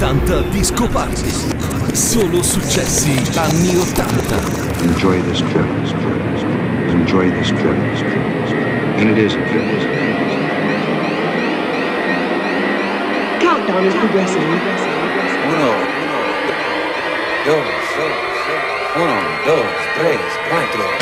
80 Disco Party. Solo successi anni 80. Enjoy this trip. Enjoy this trip. And it is a trip. Countdown is progressing. Uno, dos, uno, dos, tres, cuatro.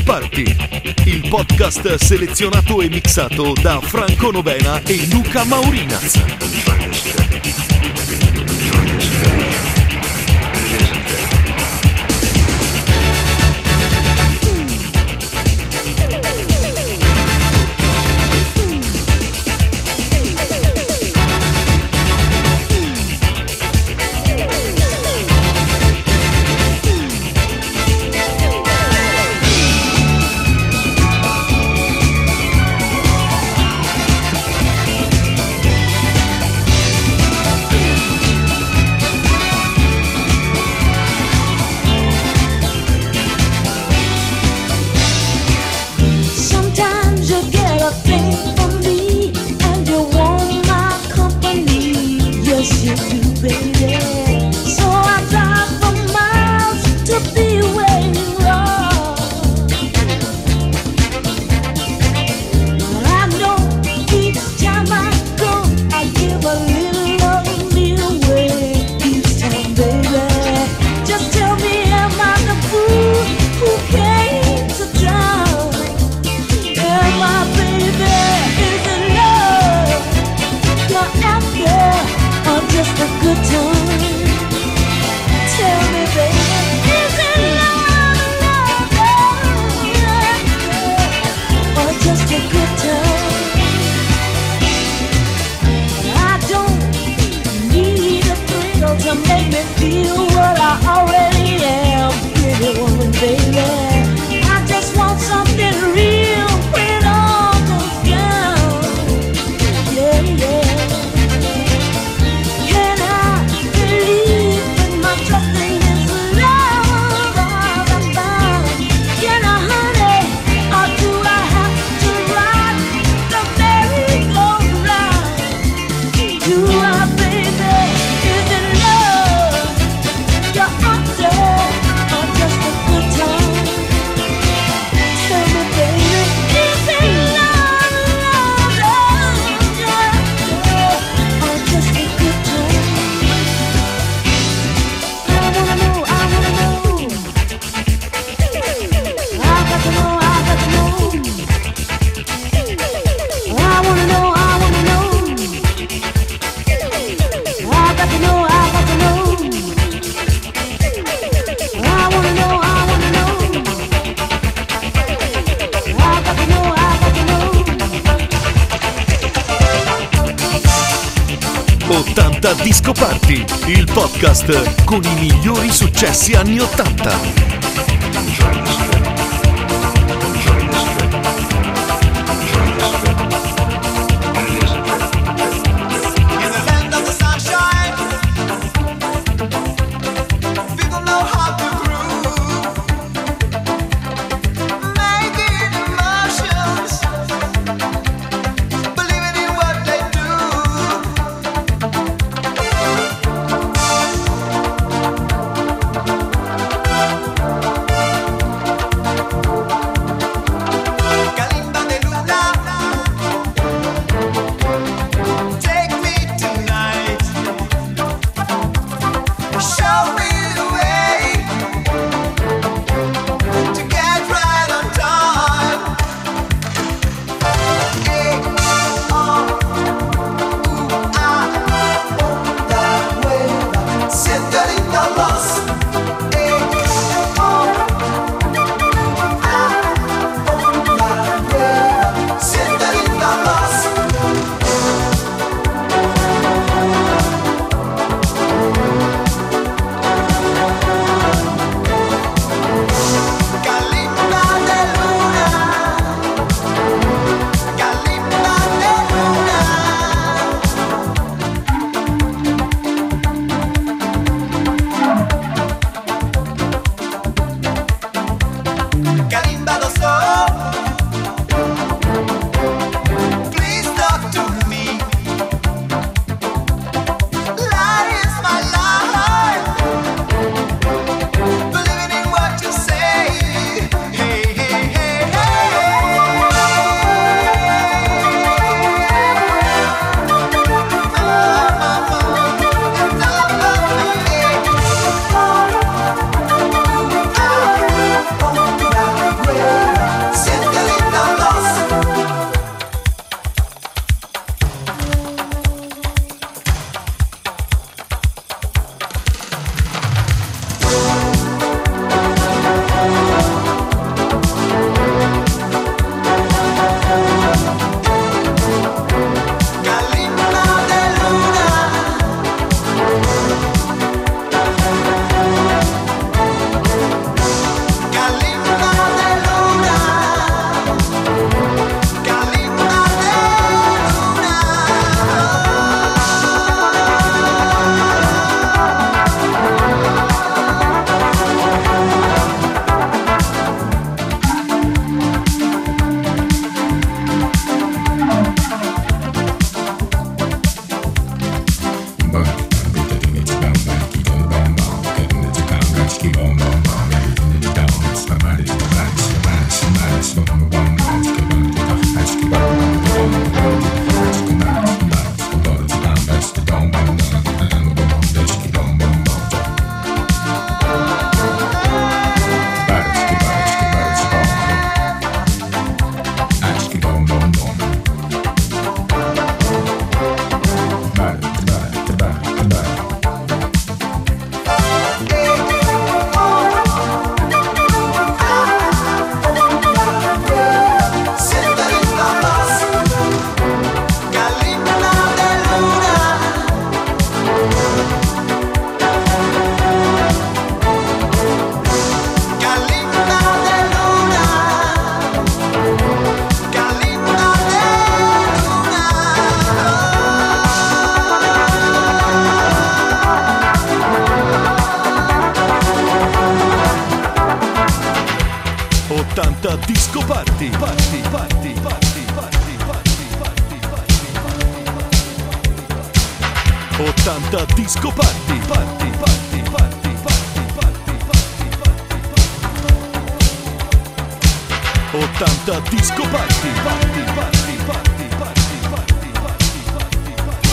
Disco Party, il podcast selezionato e mixato da Franco Novena e Luca Maurinaz. con i migliori successi anni 80. disco party, party, party, party. Ottanta disco party, party, party, party, party, party, party, party.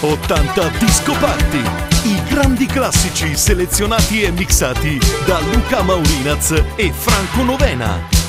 80 disco party, i grandi classici selezionati e mixati da Luca Maurinaz e Franco Novena.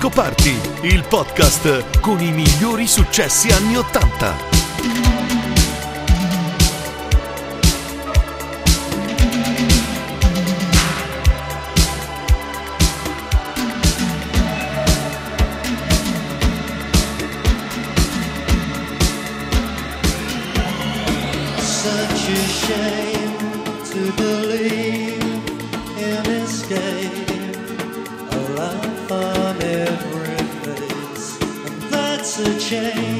Disco Party, il podcast con i migliori successi anni 80. Such a shame to believe change.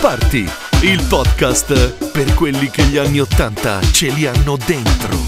Party, il podcast per quelli che gli anni Ottanta ce li hanno dentro.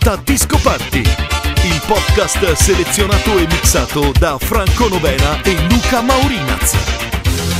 presenta Disco Party, il podcast selezionato e mixato da Franco Novena e Luca Maurinaz.